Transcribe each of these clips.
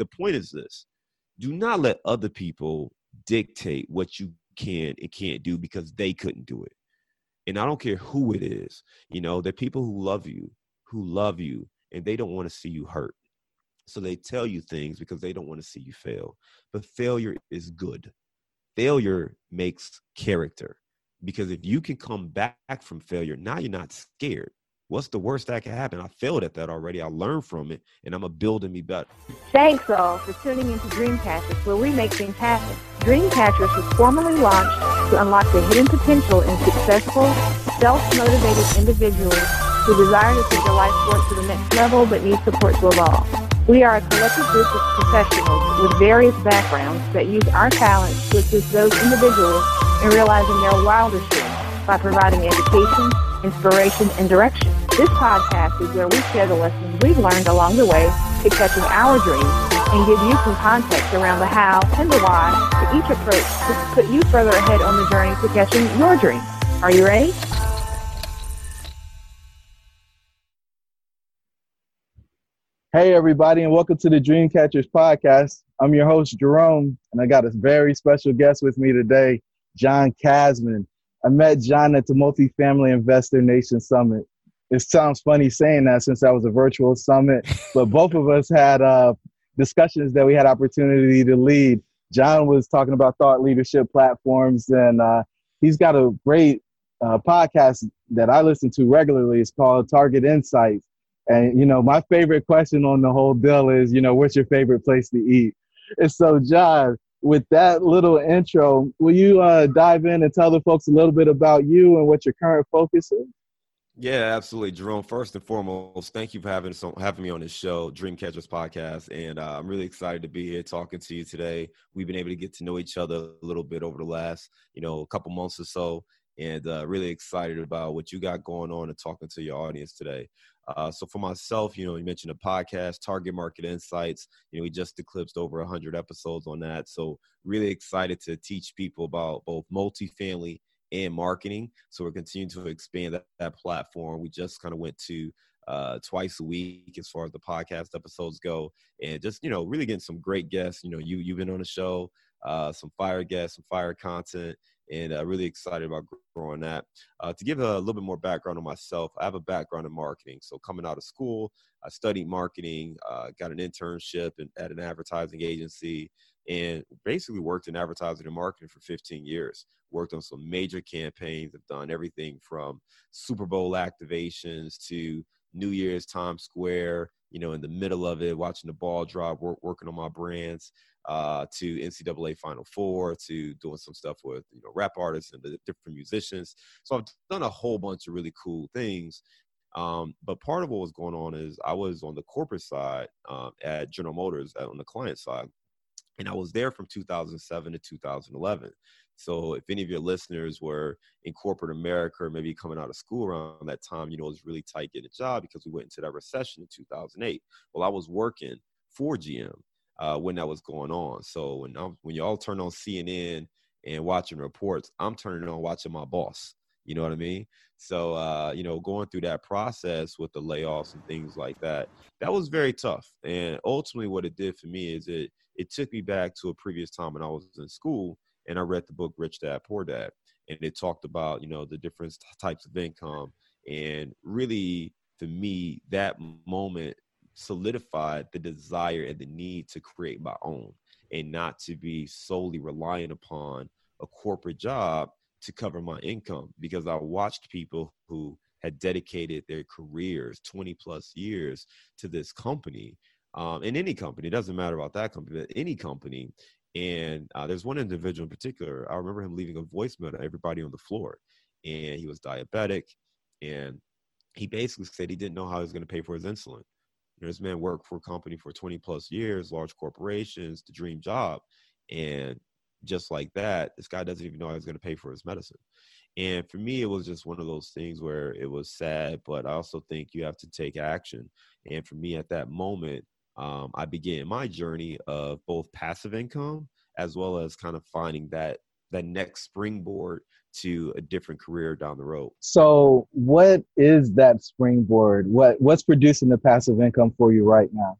the point is this do not let other people dictate what you can and can't do because they couldn't do it. And I don't care who it is, you know, there are people who love you, who love you, and they don't want to see you hurt. So they tell you things because they don't want to see you fail. But failure is good. Failure makes character because if you can come back from failure, now you're not scared what's the worst that can happen? I failed at that already. I learned from it, and I'm a building me better. Thanks all for tuning into Dreamcatchers, where we make things happen. Dreamcatchers was formally launched to unlock the hidden potential in successful, self-motivated individuals who desire to take their life forward to the next level but need support to evolve. We are a collective group of professionals with various backgrounds that use our talents to assist those individuals in realizing their wildest dreams by providing education, inspiration, and direction. This podcast is where we share the lessons we've learned along the way to catching our dreams and give you some context around the how and the why to each approach to put you further ahead on the journey to catching your dreams. Are you ready? Hey, everybody, and welcome to the Dreamcatchers podcast. I'm your host, Jerome, and I got a very special guest with me today, John Casmon. I met John at the Multifamily Investor Nation Summit. It sounds funny saying that since that was a virtual summit, but both of us had uh, discussions that we had opportunity to lead. John was talking about thought leadership platforms, and uh, he's got a great uh, podcast that I listen to regularly. It's called Target Insights. And you know, my favorite question on the whole deal is, you know, what's your favorite place to eat? And so, John, with that little intro, will you uh, dive in and tell the folks a little bit about you and what your current focus is? Yeah, absolutely, Jerome. First and foremost, thank you for having so, having me on this show, Dreamcatchers Podcast, and uh, I'm really excited to be here talking to you today. We've been able to get to know each other a little bit over the last, you know, a couple months or so, and uh, really excited about what you got going on and talking to your audience today. Uh, so for myself, you know, you mentioned a podcast, Target Market Insights. You know, we just eclipsed over 100 episodes on that. So really excited to teach people about both multifamily and marketing. So we're continuing to expand that, that platform. We just kind of went to uh, twice a week as far as the podcast episodes go, and just you know, really getting some great guests. You know, you you've been on the show, uh, some fire guests, some fire content, and uh, really excited about growing that. Uh, to give a little bit more background on myself, I have a background in marketing. So coming out of school, I studied marketing, uh, got an internship in, at an advertising agency, and basically worked in advertising and marketing for 15 years. Worked on some major campaigns. I've done everything from Super Bowl activations to New Year's Times Square. You know, in the middle of it, watching the ball drop, work, working on my brands uh, to NCAA Final Four, to doing some stuff with you know rap artists and the different musicians. So I've done a whole bunch of really cool things. Um, but part of what was going on is I was on the corporate side um, at General Motors uh, on the client side, and I was there from 2007 to 2011. So if any of your listeners were in corporate America or maybe coming out of school around that time, you know, it was really tight getting a job because we went into that recession in 2008. Well, I was working for GM uh, when that was going on. So when I'm, when y'all turn on CNN and watching reports, I'm turning on watching my boss. You know what I mean? So uh, you know, going through that process with the layoffs and things like that, that was very tough. And ultimately, what it did for me is it it took me back to a previous time when I was in school and I read the book Rich Dad Poor Dad, and it talked about you know the different types of income and really for me that moment solidified the desire and the need to create my own and not to be solely reliant upon a corporate job to cover my income because I watched people who had dedicated their careers 20 plus years to this company um, in any company it doesn't matter about that company but any company. And uh, there's one individual in particular i remember him leaving a voicemail to everybody on the floor and he was diabetic and he basically said he didn't know how he was going to pay for his insulin you know, this man worked for a company for 20 plus years large corporations the dream job and just like that this guy doesn't even know how he's going to pay for his medicine and for me, it was just one of those things where it was sad, but I also think you have to take action. And for me, at that moment, um, I began my journey of both passive income as well as kind of finding that that next springboard to a different career down the road. So, what is that springboard? What what's producing the passive income for you right now?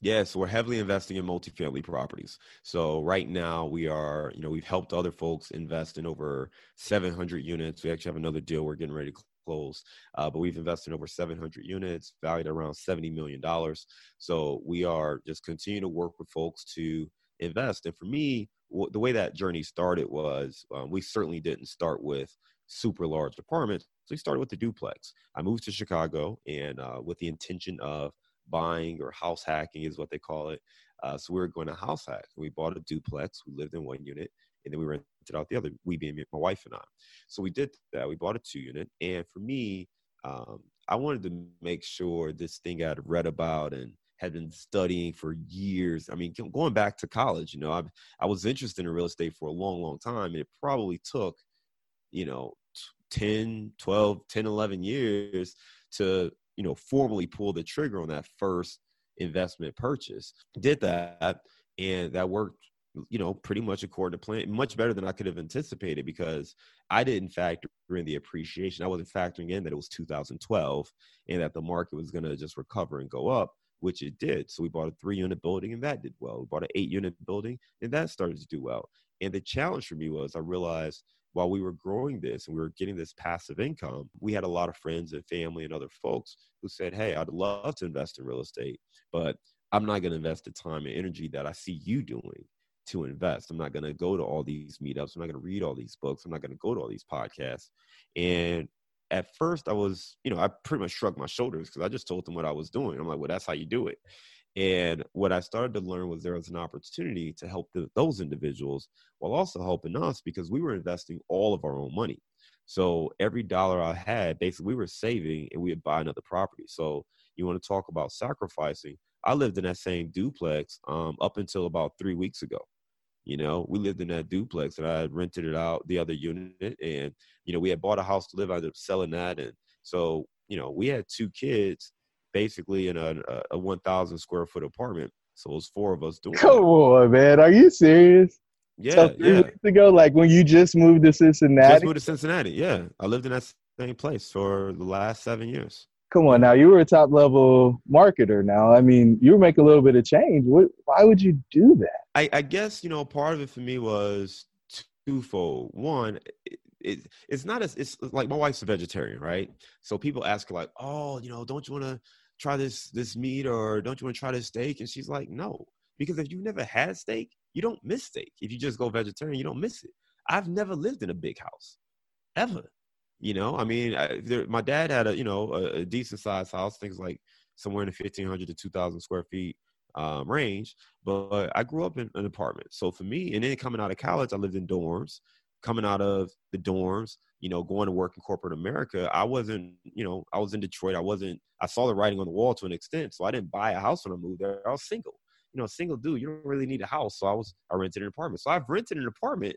Yeah, so we're heavily investing in multifamily properties. So right now we are, you know, we've helped other folks invest in over 700 units. We actually have another deal we're getting ready to close, uh, but we've invested in over 700 units, valued around 70 million dollars. So we are just continuing to work with folks to invest. And for me, w- the way that journey started was um, we certainly didn't start with super large apartments. So we started with the duplex. I moved to Chicago and uh, with the intention of buying or house hacking is what they call it. Uh, so we were going to house hack. We bought a duplex. We lived in one unit, and then we rented out the other. We being my wife and I. So we did that. We bought a two unit, and for me, um, I wanted to make sure this thing I'd read about and had been studying for years. I mean, going back to college, you know, I I was interested in real estate for a long, long time, and it probably took, you know, 10, 12, 10, 11 years to you know, formally pull the trigger on that first investment purchase. Did that, and that worked you know, pretty much according to plan, much better than I could have anticipated because I didn't factor in the appreciation. I wasn't factoring in that it was 2012 and that the market was going to just recover and go up, which it did. So we bought a three unit building and that did well. We bought an eight unit building and that started to do well. And the challenge for me was I realized while we were growing this and we were getting this passive income, we had a lot of friends and family and other folks who said, Hey, I'd love to invest in real estate, but I'm not going to invest the time and energy that I see you doing to invest. I'm not going to go to all these meetups. I'm not going to read all these books. I'm not going to go to all these podcasts. And at first, I was, you know, I pretty much shrugged my shoulders because I just told them what I was doing. I'm like, well, that's how you do it. And what I started to learn was there was an opportunity to help the, those individuals while also helping us because we were investing all of our own money. So every dollar I had, basically, we were saving and we would buy another property. So you want to talk about sacrificing? I lived in that same duplex um, up until about three weeks ago. You know, we lived in that duplex and I had rented it out, the other unit, and you know, we had bought a house to live. I ended up selling that, and so you know, we had two kids basically in a, a 1,000 square foot apartment. So it was four of us doing. Come on, man. Are you serious? Yeah, so three yeah. weeks ago, like when you just moved to Cincinnati. Just moved to Cincinnati. Yeah, I lived in that same place for the last seven years. Come on, now you were a top level marketer. Now, I mean, you were making a little bit of change. What, why would you do that? I, I guess you know part of it for me was twofold. One, it, it's not as it's like my wife's a vegetarian, right? So people ask her like, "Oh, you know, don't you want to try this this meat or don't you want to try this steak?" And she's like, "No," because if you've never had steak, you don't miss steak. If you just go vegetarian, you don't miss it. I've never lived in a big house, ever. You know, I mean, I, there, my dad had a you know a, a decent sized house, things like somewhere in the fifteen hundred to two thousand square feet um, range. But I grew up in an apartment, so for me, and then coming out of college, I lived in dorms coming out of the dorms, you know, going to work in corporate America, I wasn't, you know, I was in Detroit. I wasn't, I saw the writing on the wall to an extent. So I didn't buy a house when I moved there. I was single. You know, single dude, you don't really need a house. So I was, I rented an apartment. So I've rented an apartment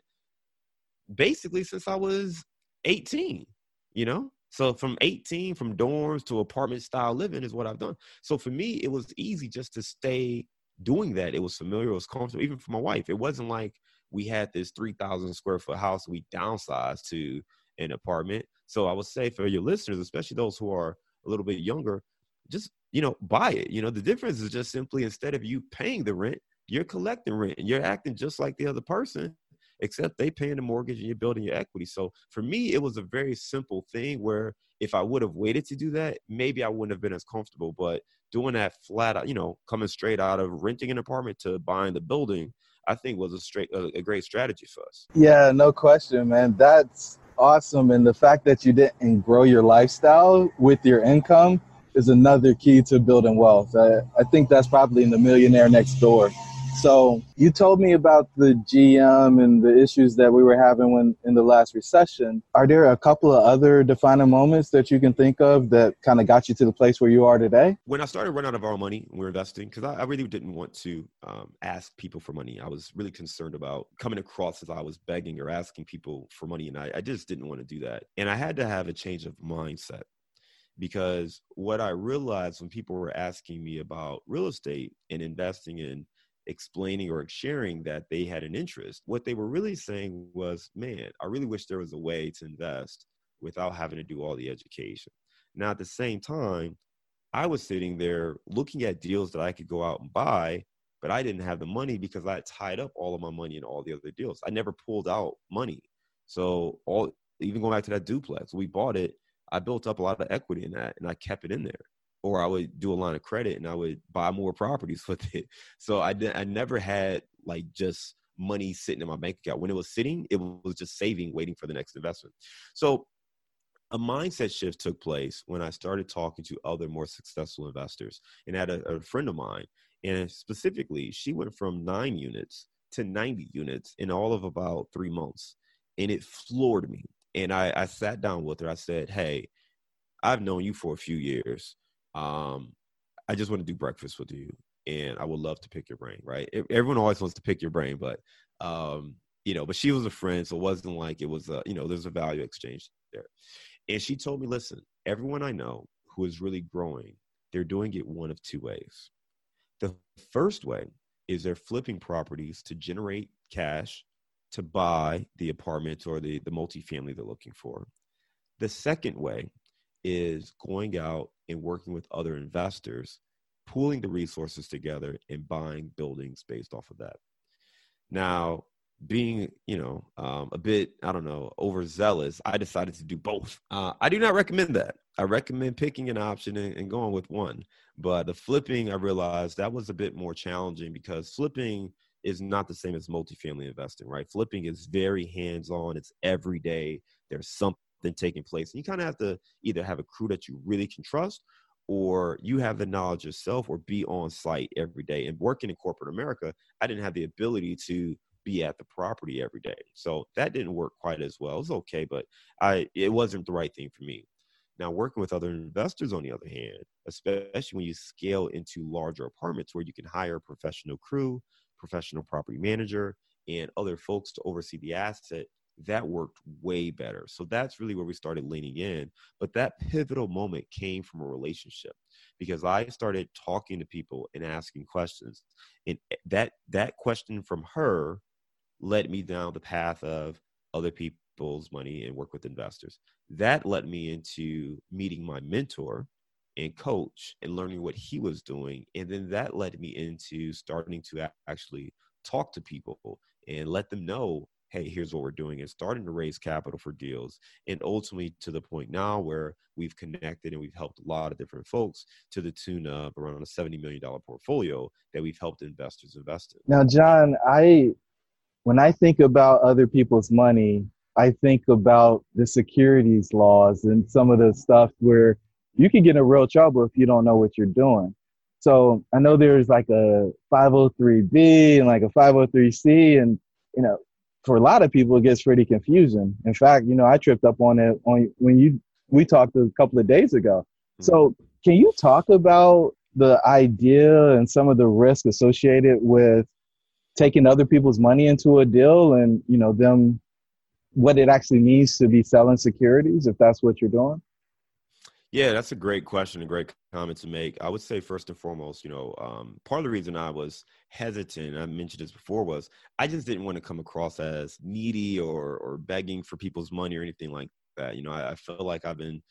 basically since I was 18, you know? So from 18, from dorms to apartment style living is what I've done. So for me, it was easy just to stay doing that. It was familiar, it was comfortable, even for my wife. It wasn't like, we had this 3,000 square foot house we downsized to an apartment. So I would say for your listeners, especially those who are a little bit younger, just you know buy it. You know the difference is just simply instead of you paying the rent, you're collecting rent and you're acting just like the other person. Except they paying the mortgage and you're building your equity. So for me, it was a very simple thing where if I would have waited to do that, maybe I wouldn't have been as comfortable. But doing that flat out, you know, coming straight out of renting an apartment to buying the building, I think was a straight a, great strategy for us. Yeah, no question, man. That's awesome. And the fact that you didn't grow your lifestyle with your income is another key to building wealth. I, I think that's probably in the millionaire next door. So you told me about the GM and the issues that we were having when in the last recession. Are there a couple of other defining moments that you can think of that kind of got you to the place where you are today? When I started running out of our money, we are investing because I, I, really didn't want to um, ask people for money. I was really concerned about coming across as I was begging or asking people for money, and I, I just didn't want to do that. And I had to have a change of mindset because what I realized when people were asking me about real estate and investing in explaining or sharing that they had an interest, what they were really saying was, man, I really wish there was a way to invest without having to do all the education. Now, at the same time, I was sitting there looking at deals that I could go out and buy, but I didn't have the money because I tied up all of my money in all the other deals. I never pulled out money. So all even going back to that duplex, we bought it. I built up a lot of equity in that and I kept it in there or I would do a line of credit and I would buy more properties with it. So I did, I never had like just money sitting in my bank account. When it was sitting, it was just saving, waiting for the next investment. So a mindset shift took place when I started talking to other more successful investors. And had a, a friend of mine, and specifically, she went from nine units to 90 units in all of about three months. And it floored me. And I, I sat down with her. I said, Hey, I've known you for a few years um, I just want to do breakfast with you, and I would love to pick your brain. Right? Everyone always wants to pick your brain, but um, you know, but she was a friend, so it wasn't like it was a you know, there's a value exchange there. And she told me, listen, everyone I know who is really growing, they're doing it one of two ways. The first way is they're flipping properties to generate cash to buy the apartment or the, the multifamily they're looking for. The second way is going out and working with other investors, pooling the resources together and buying buildings based off of that. Now, being you know um, a bit i don't know overzealous i decided to do both. Uh, i do not recommend that. I recommend picking an option and, and, going with one. But the flipping i realized that was a bit more challenging because flipping is not the same as multifamily investing right? Flipping is very hands-on. It's every day there's something taking place. And you kind of have to either have a crew that you really can trust or you have the knowledge yourself or be on site every day. And working in corporate America, I didn't have the ability to be at the property every day. So that didn't work quite as well. It was okay, but I it wasn't the right thing for me. Now, working with other investors, on the other hand, especially when you scale into larger apartments where you can hire a professional crew, professional property manager, and other folks to oversee the asset, that worked way better. So that's really where we started leaning in. But that pivotal moment came from a relationship because I started talking to people and asking questions. And eh, that that question from her led me down the path of other people's money and work with investors. That led me into meeting my mentor and coach and learning what he was doing. And then that led me into starting to actually talk to people and let them know hey, here's what we're doing, and starting to raise capital for deals. And ultimately to the point now where we've connected and we've helped a lot of different folks to the tune of around a $70 million portfolio that we've helped investors invest in. Now, John, I when I think about other people's money, I think about the securities laws and some of the stuff where you can get in real trouble if you don't know what you're doing. So I know there's like a 503B and like a 503C, and you know for a lot of people, it gets pretty confusing. In fact, you know, I tripped up on it on when you we talked a couple of days ago. Mm-hmm. So, can you talk about the idea and some of the risk associated with taking other people's money into a deal, and you know them what it actually means to be selling securities if that's what you're doing? Yeah, that's a great question, a great comment to make. I would say first and foremost, you know, um, part of the reason I was hesitant, I mentioned this before, was I just didn't want to come across as needy or or begging for people's money or anything like that. You know, I, I feel like I've been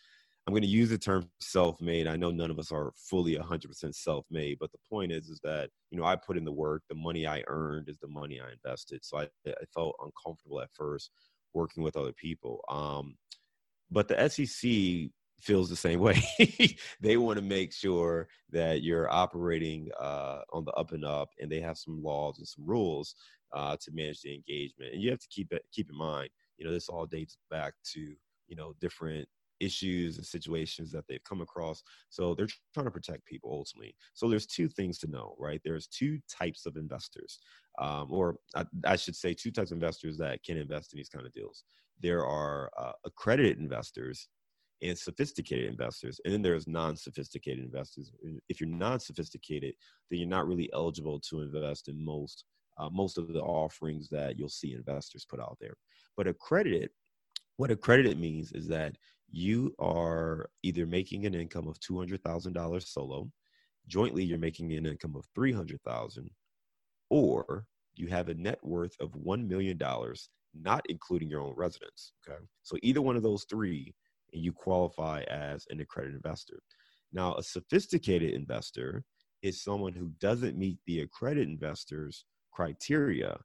I'm going to use the term self-made. I know none of us are fully 100% self-made, but the point is, is that you know I put in the work. The money I earned is the money I invested. So I, I felt uncomfortable at first working with other people. Um, but the SEC feels the same way. they want to make sure that you're operating uh, on the up and up, and they have some laws and some rules uh, to manage the engagement. And you have to keep it keep in mind, you know, this all dates back to you know different issues and situations that they've come across. So they're trying to protect people ultimately. So there's two things to know, right? There's two types of investors, um, or I, I, should say, two types of investors that can invest in these kind of deals. There are uh, accredited investors and sophisticated investors, and then there's non-sophisticated investors. If you're non-sophisticated, then you're not really eligible to invest in most uh, most of the offerings that you'll see investors put out there. But accredited, what accredited means is that you are either making an income of $200,000 solo, jointly you're making an income of 300,000 or you have a net worth of $1 million not including your own residence, okay? So either one of those three and you qualify as an accredited investor. Now, a sophisticated investor is someone who doesn't meet the accredited investors criteria,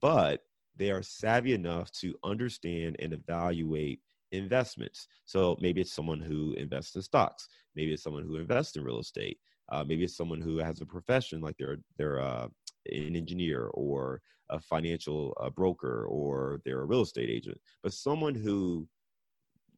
but they are savvy enough to understand and evaluate investments. So maybe it's someone who invests in stocks. Maybe it's someone who invests in real estate. Uh, maybe it's someone who has a profession like they're they're uh, an engineer or a financial uh, broker or they're a real estate agent. But someone who,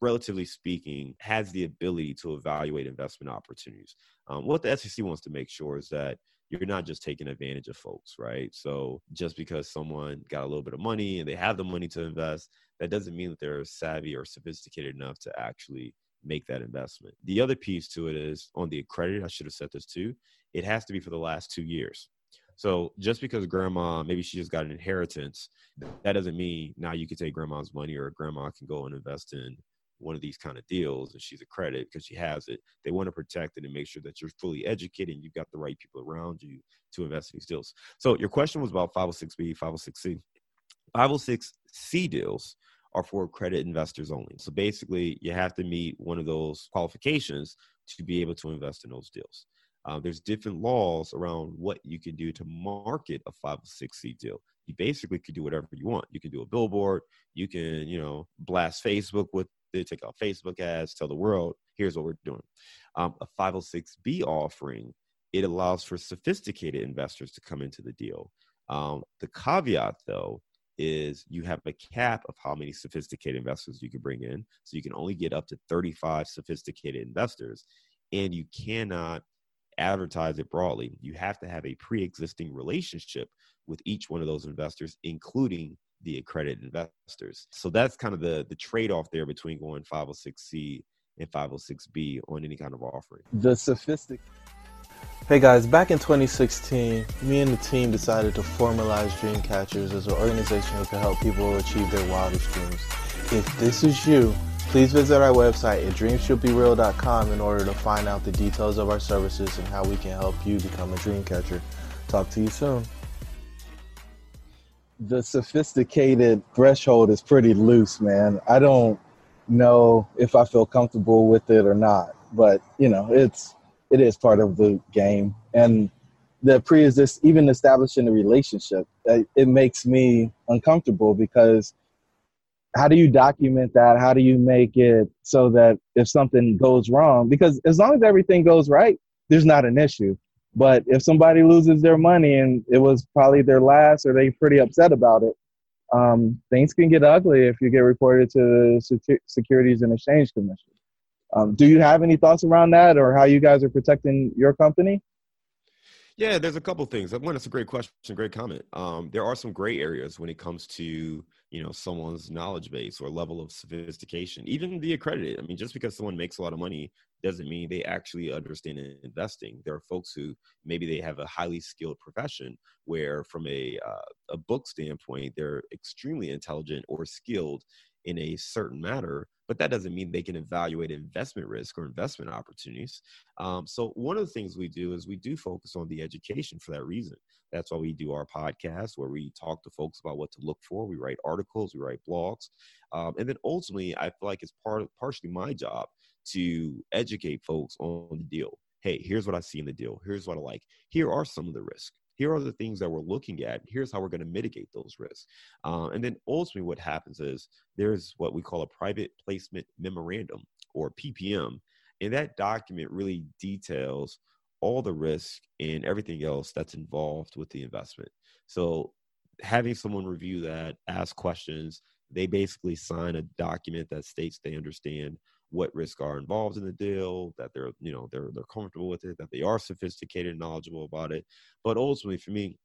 relatively speaking, has the ability to evaluate investment opportunities. Um, what the SEC wants to make sure is that you're not just taking advantage of folks, right? So just because someone got a little bit of money and they have the money to invest, that doesn't mean that they're savvy or sophisticated enough to actually make that investment. The other piece to it is on the accredited, I should have said this too, it has to be for the last two years. So just because grandma, maybe she just got an inheritance, that doesn't mean now you can take grandma's money or grandma can go and invest in one of these kind of deals and she's a credit because she has it. They want to protect it and make sure that you're fully educated and you've got the right people around you to invest in these deals. So your question was about 506B, 506C. 506C deals are for credit investors only. So basically, you have to meet one of those qualifications to be able to invest in those deals. Uh, there's different laws around what you can do to market a 506c deal. You basically could do whatever you want. You can do a billboard. You can, you know, blast Facebook with it, take out Facebook ads, tell the world, here's what we're doing. Um, a 506b offering, it allows for sophisticated investors to come into the deal. Um, the caveat, though, is you have a cap of how many sophisticated investors you can bring in. So you can only get up to 35 sophisticated investors, and you cannot advertise it broadly. You have to have a pre existing relationship with each one of those investors, including the accredited investors. So that's kind of the, the trade off there between going 506C and 506B on any kind of offering. The sophisticated. Hey guys, back in 2016, me and the team decided to formalize Dreamcatchers as an organization that can help people achieve their wildest dreams. If this is you, Please visit our website at dreamshouldbereal.com in order to find out the details of our services and how we can help you become a dream catcher. Talk to you soon. The sophisticated threshold is pretty loose, man. I don't know if I feel comfortable with it or not, but you know, it's it is part of the game. And the pre is this even establishing a relationship, it makes me uncomfortable because how do you document that? How do you make it so that if something goes wrong, because as long as everything goes right, there's not an issue. But if somebody loses their money and it was probably their last, or they're pretty upset about it, um, things can get ugly if you get reported to the Securities and Exchange Commission. Um, do you have any thoughts around that, or how you guys are protecting your company? Yeah, there's a couple things. One, it's a great question, great comment. Um, there are some gray areas when it comes to you know someone's knowledge base or level of sophistication, even the accredited. I mean, just because someone makes a lot of money doesn't mean they actually understand investing. There are folks who maybe they have a highly skilled profession where, from a uh, a book standpoint, they're extremely intelligent or skilled in a certain matter, but that doesn't mean they can evaluate investment risk or investment opportunities. Um, so, one of the things we do is we do focus on the education for that reason. That's why we do our podcast where we talk to folks about what to look for. We write articles, we write blogs, um, and then ultimately, I feel like it's part partially my job to educate folks on the deal. Hey, here's what I see in the deal. Here's what I like. Here are some of the risks. Here are the things that we're looking at. Here's how we're going to mitigate those risks. Uh, and then ultimately, what happens is there's what we call a private placement memorandum or PPM. And that document really details all the risk and everything else that's involved with the investment. So having someone review that, ask questions, they basically sign a document that states they understand what risks are involved in the deal, that they're, you know, they're they're comfortable with it, that they are sophisticated and knowledgeable about it. But ultimately for me,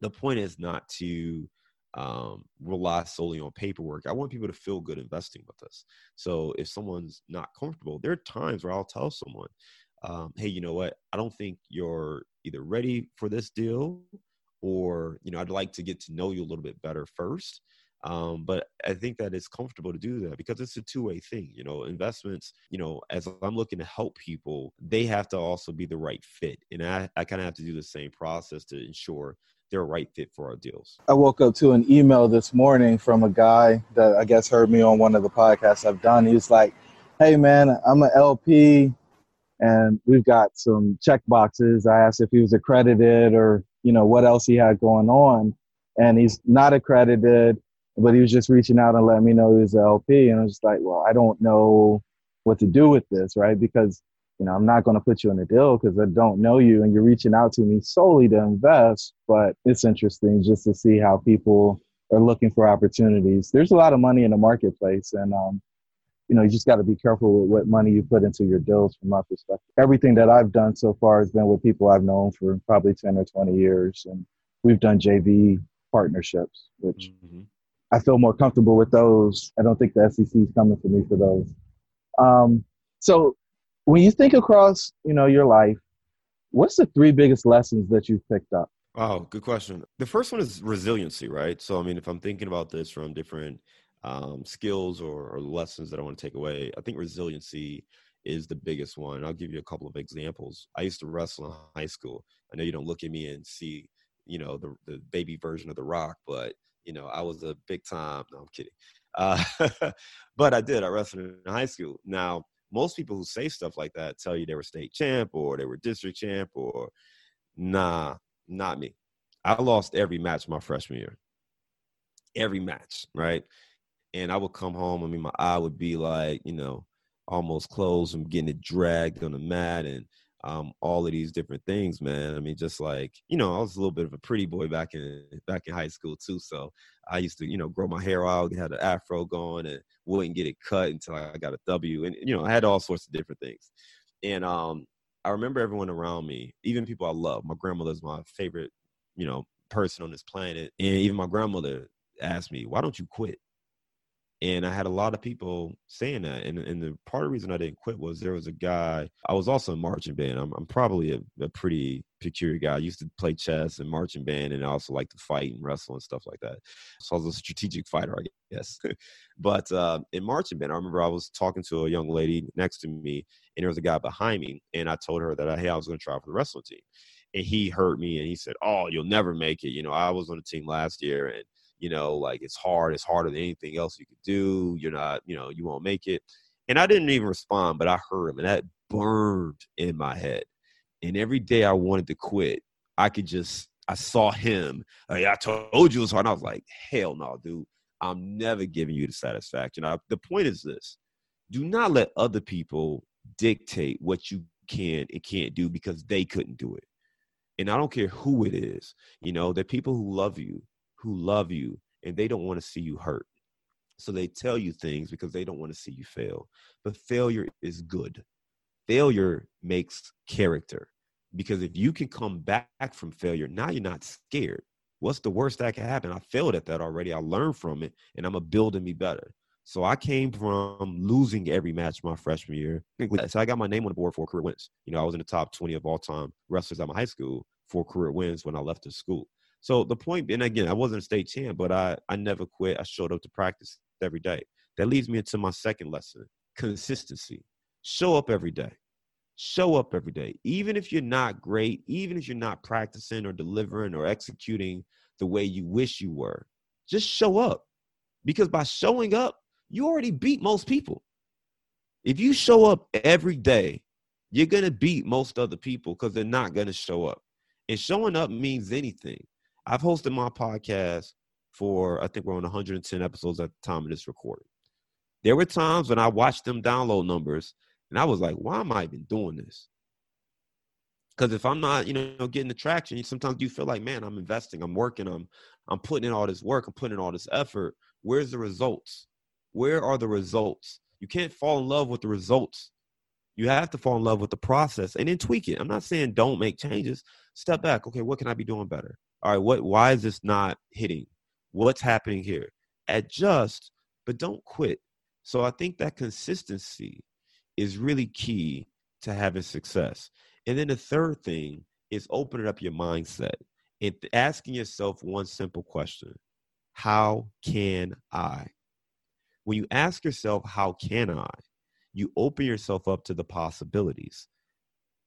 the point is not to um, rely solely on paperwork. I want people to feel good investing with us. So if someone's not comfortable, there are times where I'll tell someone, um, hey, you know what? I don't think you're either ready for this deal or, you know, I'd like to get to know you a little bit better first. Um, but I think that it's comfortable to do that because it's a two way thing. You know, investments, you know, as I'm looking to help people, they have to also be the right fit. And I, I kind of have to do the same process to ensure they're a right fit for our deals. I woke up to an email this morning from a guy that I guess heard me on one of the podcasts I've done. He was like, Hey man, I'm an LP and we've got some check boxes. I asked if he was accredited or, you know, what else he had going on. And he's not accredited, but he was just reaching out and letting me know he was an LP. And I was just like, well, I don't know what to do with this, right? Because, you know, I'm not going to put you in a deal because I don't know you and you're reaching out to me solely to invest. But it's interesting just to see how people are looking for opportunities. There's a lot of money in the marketplace. And, um, you know, you just got to be careful with what money you put into your deals from my perspective. Everything that I've done so far has been with people I've known for probably 10 or 20 years. And we've done JV partnerships, which mm-hmm. I feel more comfortable with those. I don't think the SEC is coming for me for those. Um, so when you think across, you know, your life, what's the three biggest lessons that you've picked up? Oh, good question. The first one is resiliency, right? So, I mean, if I'm thinking about this from different um, skills or, or, lessons that I want to take away. I think resiliency is the biggest one. I'll give you a couple of examples. I used to wrestle in high school. I know you don't look at me and see, you know, the, the baby version of The Rock, but, you know, I was a big time. No, I'm kidding. Uh, but I did. I wrestled in high school. Now, most people who say stuff like that tell you they were state champ or they were district champ or, nah, not me. I lost every match my freshman year. Every match, right? and I would come home. I mean, my eye would be like, you know, almost closed I'm getting it dragged on the mat and um, all of these different things, man. I mean, just like you know, I was a little bit of a pretty boy back in back in high school too. So I used to, you know, grow my hair out, had an afro going, and wouldn't get it cut until I got a W. And you know, I had all sorts of different things. And um, I remember everyone around me, even people I love. My grandmother's my favorite, you know, person on this planet, and even my grandmother asked me, "Why don't you quit?" And I had a lot of people saying that. And, and the part of the reason I didn't quit was there was a guy, I was also in marching band. I'm, I'm probably a, a, pretty peculiar guy. I used to play chess and marching band, and I also like to fight and wrestle and stuff like that. So I was a strategic fighter, I guess. but uh, in marching band, I remember I was talking to a young lady next to me, and there was a guy behind me. And I told her that, hey, I was going to try for the wrestling team. And he heard me and he said, Oh, you'll never make it. You know, I was on the team last year and you know, like it's hard, it's harder than anything else you could do. You're not, you know, you won't make it. And I didn't even respond, but I heard him and that burned in my head. And every day I wanted to quit, I could just, I saw him. Like, I told you it was hard. And I was like, hell no, dude. I'm never giving you the satisfaction. I, the point is this do not let other people dictate what you can and can't do because they couldn't do it. And I don't care who it is, you know, the people who love you, who love you and they don't want to see you hurt. So they tell you things because they don't want to see you fail. But failure is good. Failure makes character because if you can come back from failure, now you're not scared. What's the worst that can happen? I failed at that already. I learned from it and I'm a building me better. So I came from losing every match my freshman year. So I got my name on the board for career wins. You know, I was in the top 20 of all time wrestlers at my high school for career wins when I left the school. So the point, and again, I wasn't a state champ, but I, I never quit. I showed up to practice every day. That leads me into my second lesson consistency. Show up every day. Show up every day. Even if you're not great, even if you're not practicing or delivering or executing the way you wish you were, just show up. Because by showing up, you already beat most people. If you show up every day, you're going to beat most other people because they're not going to show up. And showing up means anything. I've hosted my podcast for, I think we're on 110 episodes at the time of this recording. There were times when I watched them download numbers and I was like, why am I even doing this? Because if I'm not, you know, getting the traction, sometimes you feel like, man, I'm investing, I'm working, I'm, I'm putting in all this work, I'm putting in all this effort. Where's the results? Where are the results? You can't fall in love with the results. You have to fall in love with the process and then tweak it. I'm not saying don't make changes. Step back. Okay, what can I be doing better? All right, what why is this not hitting? What's happening here? Adjust, but don't quit. So I think that consistency is really key to having success. And then the third thing is opening up your mindset and asking yourself one simple question How can I? When you ask yourself, How can I? you open yourself up to the possibilities.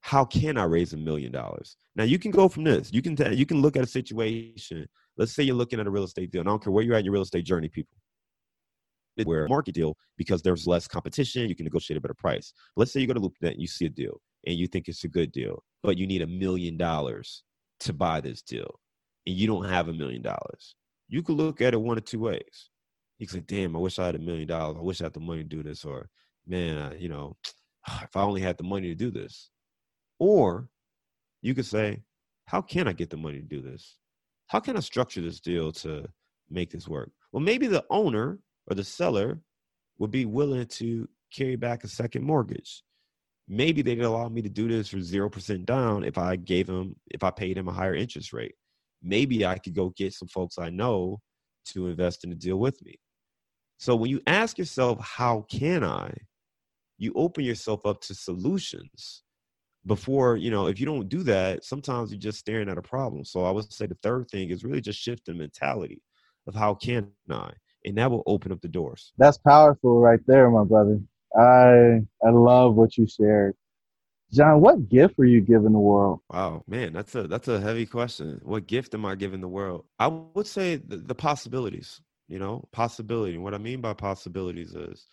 How can I raise a million dollars? Now you can go from this. You can you can look at a situation. Let's say you're looking at a real estate deal. And I don't care where you're at in your real estate journey, people where market deal because there's less competition, you can negotiate a better price. Let's say you go to LoopNet and you see a deal and you think it's a good deal, but you need a million dollars to buy this deal, and you don't have a million dollars. You could look at it one of two ways. You could say, "Damn, I wish I had a million dollars. I wish I had the money to do this," or "Man, you know, if I only had the money to do this," or you could say, "How can I get the money to do this? How can I structure this deal to make this work?" Well, maybe the owner or the seller would be willing to carry back a second mortgage. Maybe they'd allow me to do this for 0% down if I gave them, if I paid them a higher interest rate. Maybe I could go get some folks I know to invest in the deal with me. So when you ask yourself, how can I? You open yourself up to solutions before, you know, if you don't do that, sometimes you're just staring at a problem. So I would say the third thing is really just shifting mentality of how can I? and that will open up the doors. That's powerful right there, my brother. I I love what you shared. John, what gift are you giving the world? Wow, man, that's a that's a heavy question. What gift am I giving the world? I would say the, the possibilities. You know, possibility. what I mean by possibilities is,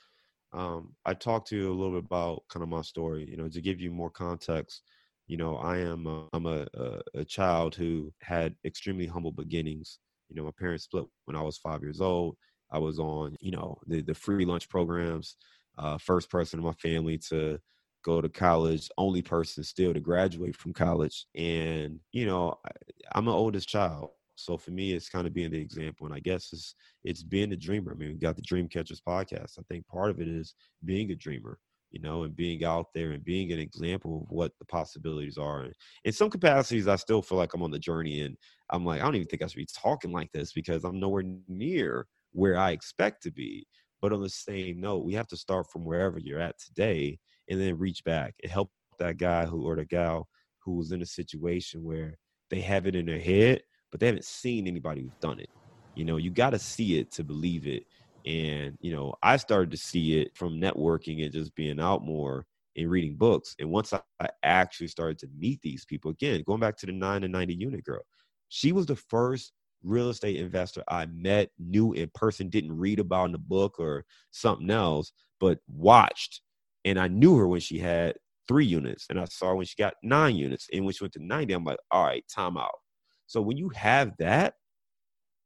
um, I talked to you a little bit about kind of my story. You know, to give you more context. You know, I am a, I'm a, a, a child who had extremely humble beginnings. You know, my parents split when I was five years old I was on, you know, the, the free lunch programs. Uh, first person in my family to go to college, only person still to graduate from college. And, you know, I, I'm an oldest child. So for me, it's kind of being the example. And I guess it's it's being a dreamer. I mean, we got the Dream Catchers podcast. I think part of it is being a dreamer, you know, and being out there and being an example of what the possibilities are. And in some capacities, I still feel like I'm on the journey and I'm like, I don't even think I should be talking like this because I'm nowhere near where I expect to be. But on the same note, we have to start from wherever you're at today and then reach back and help that guy who or the gal who was in a situation where they have it in their head, but they haven't seen anybody who's done it. You know, you got to see it to believe it. And, you know, I started to see it from networking and just being out more and reading books. And once I, I actually started to meet these people, again, going back to the nine and 90 unit girl, she was the first real estate investor I met, knew in person, didn't read about in the book or something else, but watched. And I knew her when she had three units, and I saw when she got nine units. And when she went to 90, I'm like, all right, time out. So when you have that,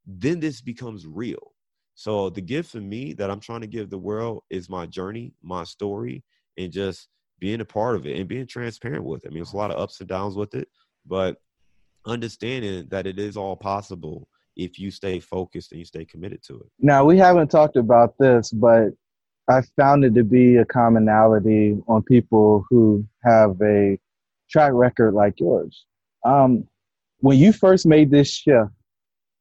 then this becomes real. So the gift for me that I'm trying to give the world is my journey, my story, and just being a part of it and being transparent with it. I mean, there's a lot of ups and downs with it, but understanding that it is all possible if you stay focused and you stay committed to it. Now, we haven't talked about this, but I found it to be a commonality on people who have a track record like yours. Um, when you first made this shift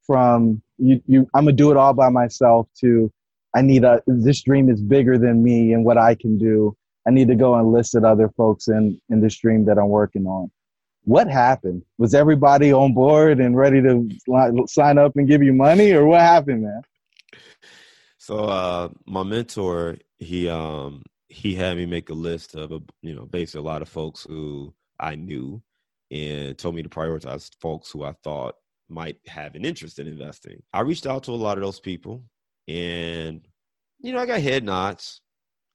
from you, you I'm gonna do it all by myself to I need a this dream is bigger than me and what I can do. I need to go and enlist other folks in in this dream that I'm working on what happened? Was everybody on board and ready to sign up and give you money, or what happened, man? So uh, my mentor, he um, he had me make a list of a you know basically a lot of folks who I knew, and told me to prioritize folks who I thought might have an interest in investing. I reached out to a lot of those people, and you know I got head nods.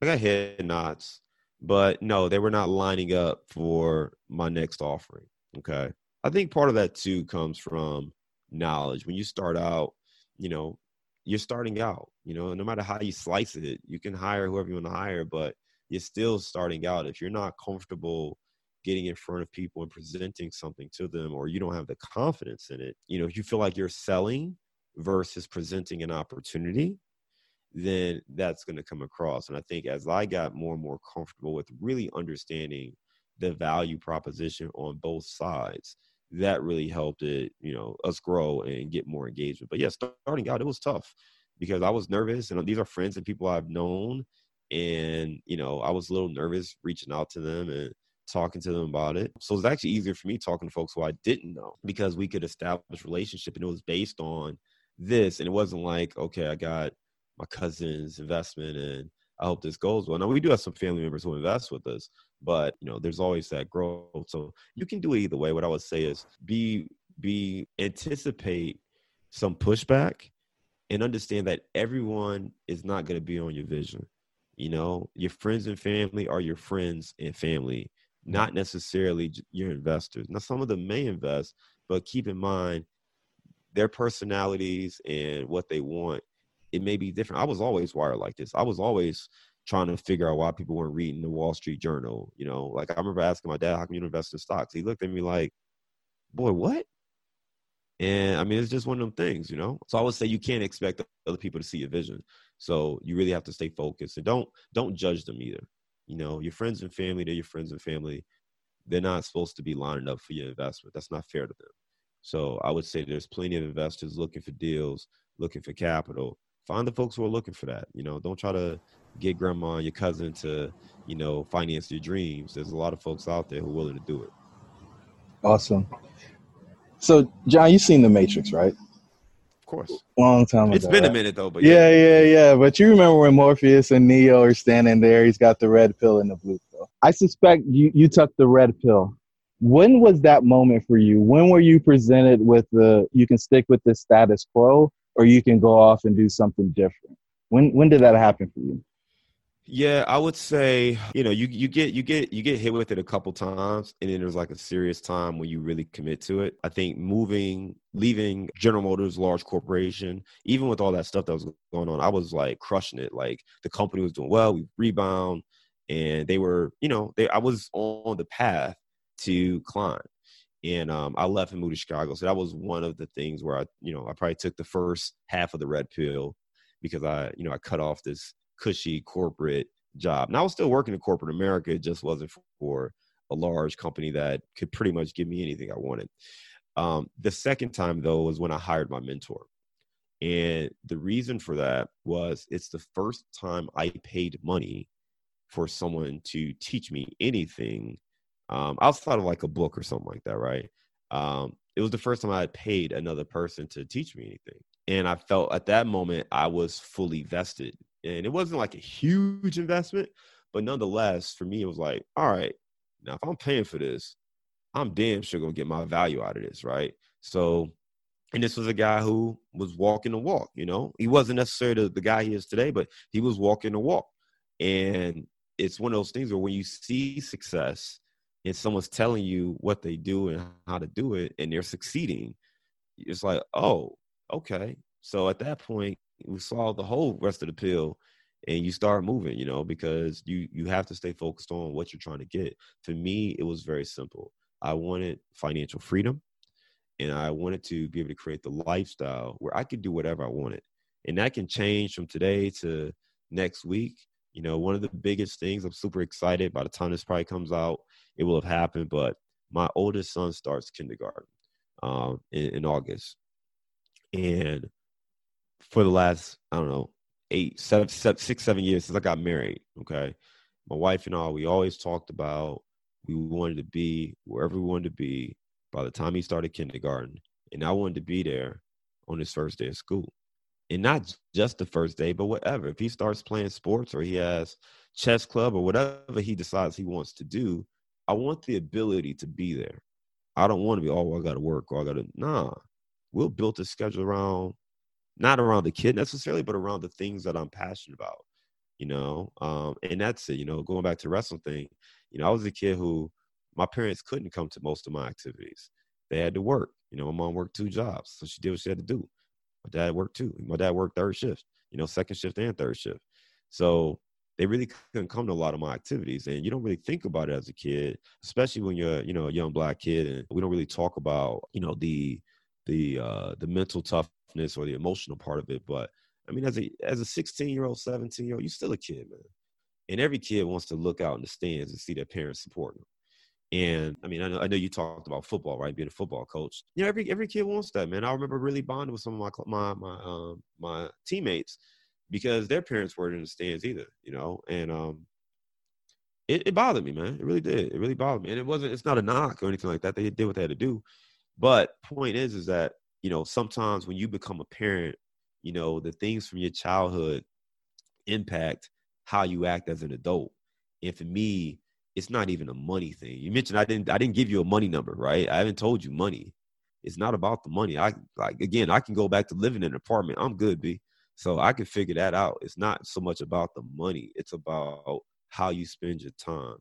I got head nods, but no, they were not lining up for my next offering. Okay. I think part of that too comes from knowledge. When you start out, you know, you're starting out, you know, no matter how you slice it, you can hire whoever you want to hire, but you're still starting out. If you're not comfortable getting in front of people and presenting something to them, or you don't have the confidence in it, you know, if you feel like you're selling versus presenting an opportunity, then that's going to come across. And I think as I got more and more comfortable with really understanding the value proposition on both sides, that really helped it, you know, us grow and get more engagement. But yeah, starting out, it was tough because I was nervous, and these are friends and people I've known, and you know, I was a little nervous reaching out to them and talking to them about it. So it's actually easier for me talking to folks who I didn't know because we could establish relationship, and it was based on this, and it wasn't like, okay, I got my cousin's investment and I hope this goes well. Now we do have some family members who invest with us, but you know, there's always that growth. So you can do it either way. What I would say is be be anticipate some pushback and understand that everyone is not going to be on your vision. You know, your friends and family are your friends and family, not necessarily your investors. Now, some of them may invest, but keep in mind their personalities and what they want it may be different. I was always wired like this. I was always trying to figure out why people weren't reading the Wall Street Journal. You know, like I remember asking my dad, "How come you invest in stocks?" He looked at me like, "Boy, what?" And I mean, it's just one of them things, you know. So I would say you can't expect other people to see your vision. So you really have to stay focused and don't don't judge them either. You know, your friends and family, they're your friends and family. They're not supposed to be lining up for your investment. That's not fair to them. So I would say there's plenty of investors looking for deals, looking for capital find the folks who are looking for that. You know, don't try to get grandma and your cousin to, you know, finance your dreams. There's a lot of folks out there who are willing to do it. Awesome. So, John, you've seen The Matrix, right? Of course. Long time ago. It's been a minute though, but yeah. yeah, yeah, yeah. But you remember when Morpheus and Neo are standing there? He's got the red pill and the blue pill. I suspect you you took the red pill. When was that moment for you? When were you presented with the you can stick with the status quo or you can go off and do something different. When when did that happen for you? Yeah, I would say, you know, you you get you get you get hit with it a couple times and then there's like a serious time when you really commit to it. I think moving leaving General Motors large corporation, even with all that stuff that was going on, I was like crushing it. Like the company was doing well, we rebound and they were, you know, they I was on the path to climb and um, I left and moved to Chicago. So that was one of the things where I, you know, I probably took the first half of the red pill because I, you know, I cut off this cushy corporate job. And I was still working in corporate America. It just wasn't for a large company that could pretty much give me anything I wanted. Um, the second time though was when I hired my mentor. And the reason for that was it's the first time I paid money for someone to teach me anything um, outside of like a book or something like that, right? Um, it was the first time I had paid another person to teach me anything. And I felt at that moment I was fully vested. And it wasn't like a huge investment, but nonetheless, for me, it was like, all right, now if I'm paying for this, I'm damn sure gonna get my value out of this, right? So, and this was a guy who was walking the walk, you know, he wasn't necessarily the, the guy he is today, but he was walking the walk. And it's one of those things where when you see success, and someone's telling you what they do and how to do it and they're succeeding it's like oh okay so at that point we saw the whole rest of the pill and you start moving you know because you you have to stay focused on what you're trying to get. For me it was very simple. I wanted financial freedom and i wanted to be able to create the lifestyle where i could do whatever i wanted. And that can change from today to next week. You know one of the biggest things i'm super excited by the time this probably comes out it will have happened. But my oldest son starts kindergarten um, in, in August, and for the last I don't know eight, seven, seven, six, seven years since I got married. Okay, my wife and I we always talked about we wanted to be wherever we wanted to be by the time he started kindergarten, and I wanted to be there on his first day of school. And not just the first day, but whatever. If he starts playing sports or he has chess club or whatever he decides he wants to do, I want the ability to be there. I don't want to be, oh, I got to work or I got to, nah. We'll build a schedule around, not around the kid necessarily, but around the things that I'm passionate about. you know. Um, and that's it, you know, going back to wrestling thing, you know, I was a kid who my parents couldn't come to most of my activities. They had to work. You know, my mom worked two jobs, so she did what she had to do. My dad worked too. My dad worked third shift, you know, second shift and third shift. So they really couldn't come to a lot of my activities. And you don't really think about it as a kid, especially when you're, you know, a young black kid and we don't really talk about, you know, the the uh the mental toughness or the emotional part of it. But I mean, as a as a 16 year old, 17 year old, you're still a kid, man. And every kid wants to look out in the stands and see their parents supporting them. And I mean, I know, I know you talked about football, right? Being a football coach. You know, every every kid wants that, man. I remember really bonding with some of my my my um, my teammates because their parents weren't in the stands either, you know. And um, it, it bothered me, man. It really did. It really bothered me. And it wasn't. It's not a knock or anything like that. They did what they had to do. But point is, is that you know sometimes when you become a parent, you know the things from your childhood impact how you act as an adult. And for me, it's not even a money thing. You mentioned I didn't I didn't give you a money number, right? I haven't told you money. It's not about the money. I like again, I can go back to living in an apartment. I'm good, B. So I can figure that out. It's not so much about the money. It's about how you spend your time.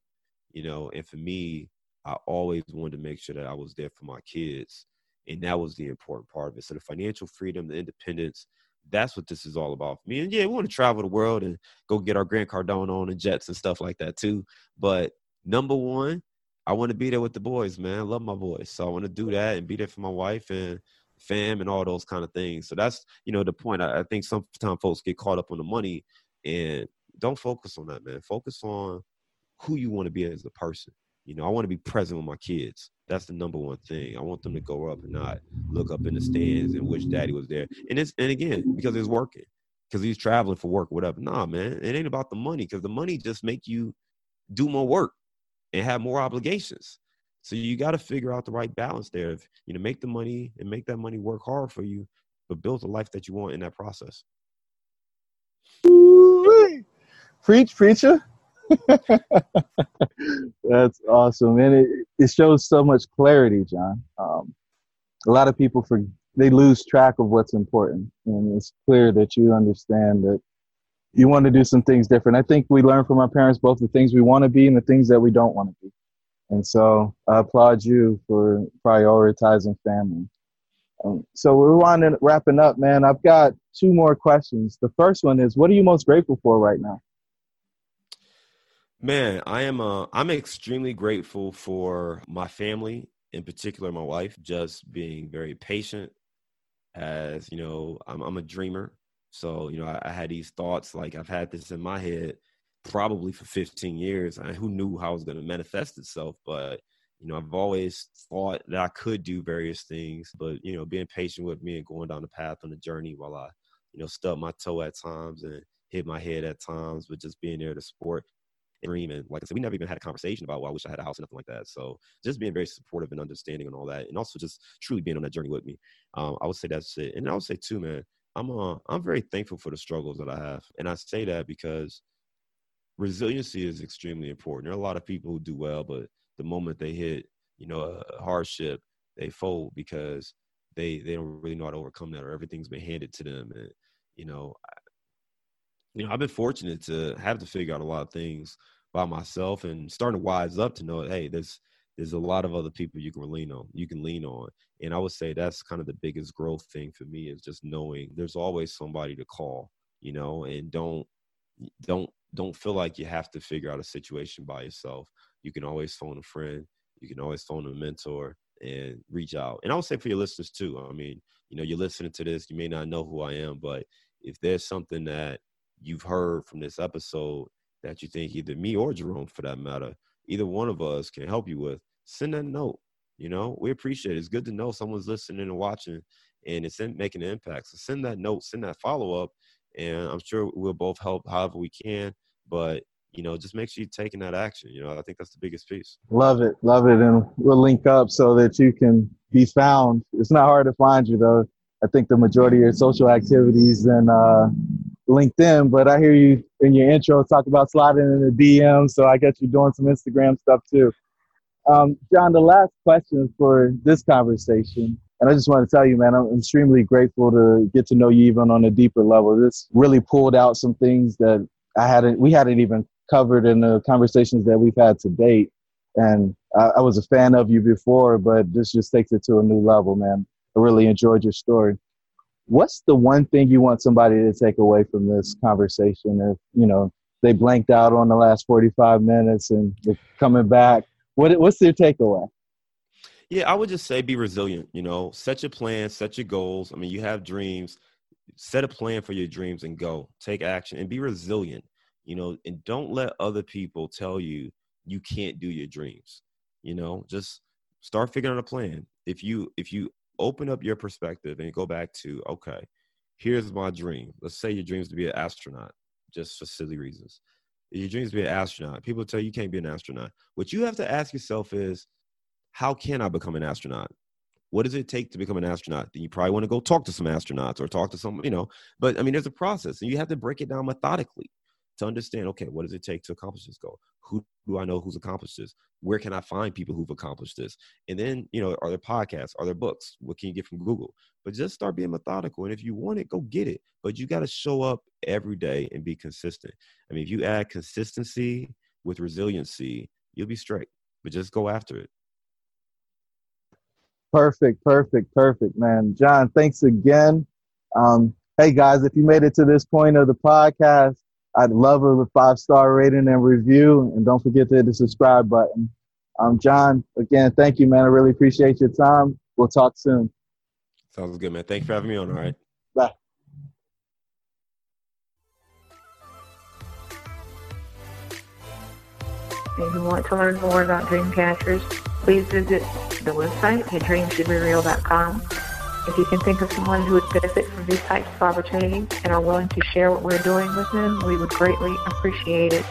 You know, and for me, I always wanted to make sure that I was there for my kids. And that was the important part of it. So the financial freedom, the independence, that's what this is all about for me. And yeah, we want to travel the world and go get our Grant Cardone on and jets and stuff like that too. But number one, I want to be there with the boys, man. I love my boys. So I want to do that and be there for my wife and fam and all those kind of things. So that's, you know, the point. I, I think sometimes folks get caught up on the money and don't focus on that, man. Focus on who you want to be as a person. You know, I want to be present with my kids. That's the number one thing. I want them to go up and not look up in the stands and wish daddy was there. And it's and again, because it's working. Because he's traveling for work, whatever. Nah, man. It ain't about the money because the money just make you do more work and have more obligations. So you got to figure out the right balance there. If you know, make the money and make that money work hard for you, but build the life that you want in that process. Preach, preacher. That's awesome, and it it shows so much clarity, John. Um, a lot of people for they lose track of what's important, and it's clear that you understand that you want to do some things different. I think we learn from our parents both the things we want to be and the things that we don't want to be. And so I applaud you for prioritizing family. Um, so we're winding, wrapping up, man. I've got two more questions. The first one is, what are you most grateful for right now? Man, I am. Uh, I'm extremely grateful for my family, in particular, my wife, just being very patient. As you know, I'm, I'm a dreamer, so, you know, I, I, had these thoughts like I've had this in my head probably for 15 years. And who knew how it was going to manifest itself? But, you know, I've always thought that I could do various things, but, you know, being patient with me and going down the path on the journey while I, you know, stub my toe at times and hit my head at times, but just being there to support dream. And like I said, we never even had a conversation about, well, I wish I had a house or nothing like that. So just being very supportive and understanding and all that. And also just truly being on that journey with me. Um, I would say that's it. And I would say too, man, I'm uh, I'm very thankful for the struggles that I have, and I say that because resiliency is extremely important. There are a lot of people who do well, but the moment they hit, you know, a hardship, they fold because they they don't really know how to overcome that, or everything's been handed to them. And you know, you know, I've been fortunate to have to figure out a lot of things by myself and starting to wise up to know, hey, there's there's a lot of other people you can lean on. You can lean on, and I would say that's kind of the biggest growth thing for me is just knowing there's always somebody to call, you know, and don't don't don't feel like you have to figure out a situation by yourself. You can always phone a friend. You can always phone a mentor and reach out. And I would say for your listeners too. I mean, you know, you're listening to this. You may not know who I am, but if there's something that you've heard from this episode that you think either me or Jerome, for that matter, either one of us can help you with, send that note. You know, we appreciate it. It's good to know someone's listening and watching and it's in, making an impact. So send that note, send that follow up, and I'm sure we'll both help however we can. But you know, just make sure you're taking that action. You know, I think that's the biggest piece. Love it, love it, and we'll link up so that you can be found. It's not hard to find you though. I think the majority of your social activities and uh, LinkedIn, but I hear you in your intro talk about sliding in the DM, so I guess you're doing some Instagram stuff too. Um, John, the last question for this conversation, and I just want to tell you, man, I'm extremely grateful to get to know you even on a deeper level. This really pulled out some things that I hadn't we hadn't even covered in the conversations that we've had to date. And I, I was a fan of you before, but this just takes it to a new level, man. I really enjoyed your story. What's the one thing you want somebody to take away from this conversation? If you know they blanked out on the last forty-five minutes and they're coming back, what what's their takeaway? Yeah, I would just say be resilient. You know, set your plans, set your goals. I mean, you have dreams. Set a plan for your dreams and go. Take action and be resilient. You know, and don't let other people tell you you can't do your dreams. You know, just start figuring out a plan. If you if you open up your perspective and go back to okay, here's my dream. Let's say your dream is to be an astronaut, just for silly reasons. Your dream is to be an astronaut. People tell you you can't be an astronaut. What you have to ask yourself is how can I become an astronaut? What does it take to become an astronaut? Then you probably want to go talk to some astronauts or talk to some, you know, but I mean, there's a process and you have to break it down methodically to understand, okay, what does it take to accomplish this goal? Who do I know who's accomplished this? Where can I find people who've accomplished this? And then, you know, are there podcasts? Are there books? What can you get from Google? But just start being methodical. And if you want it, go get it. But you got to show up every day and be consistent. I mean, if you add consistency with resiliency, you'll be straight. But just go after it. Perfect, perfect, perfect, man. John, thanks again. Um, hey guys, if you made it to this point of the podcast, I'd love a five star rating and review, and don't forget to hit the subscribe button. Um, John, again, thank you, man. I really appreciate your time. We'll talk soon. Sounds good, man. Thanks for having me on. All right. Bye. If you want to learn more about Dreamcatchers, please visit the website at dreamshouldbereal.com. If you can think of someone who would benefit from these types of opportunities and are willing to share what we're doing with them, we would greatly appreciate it.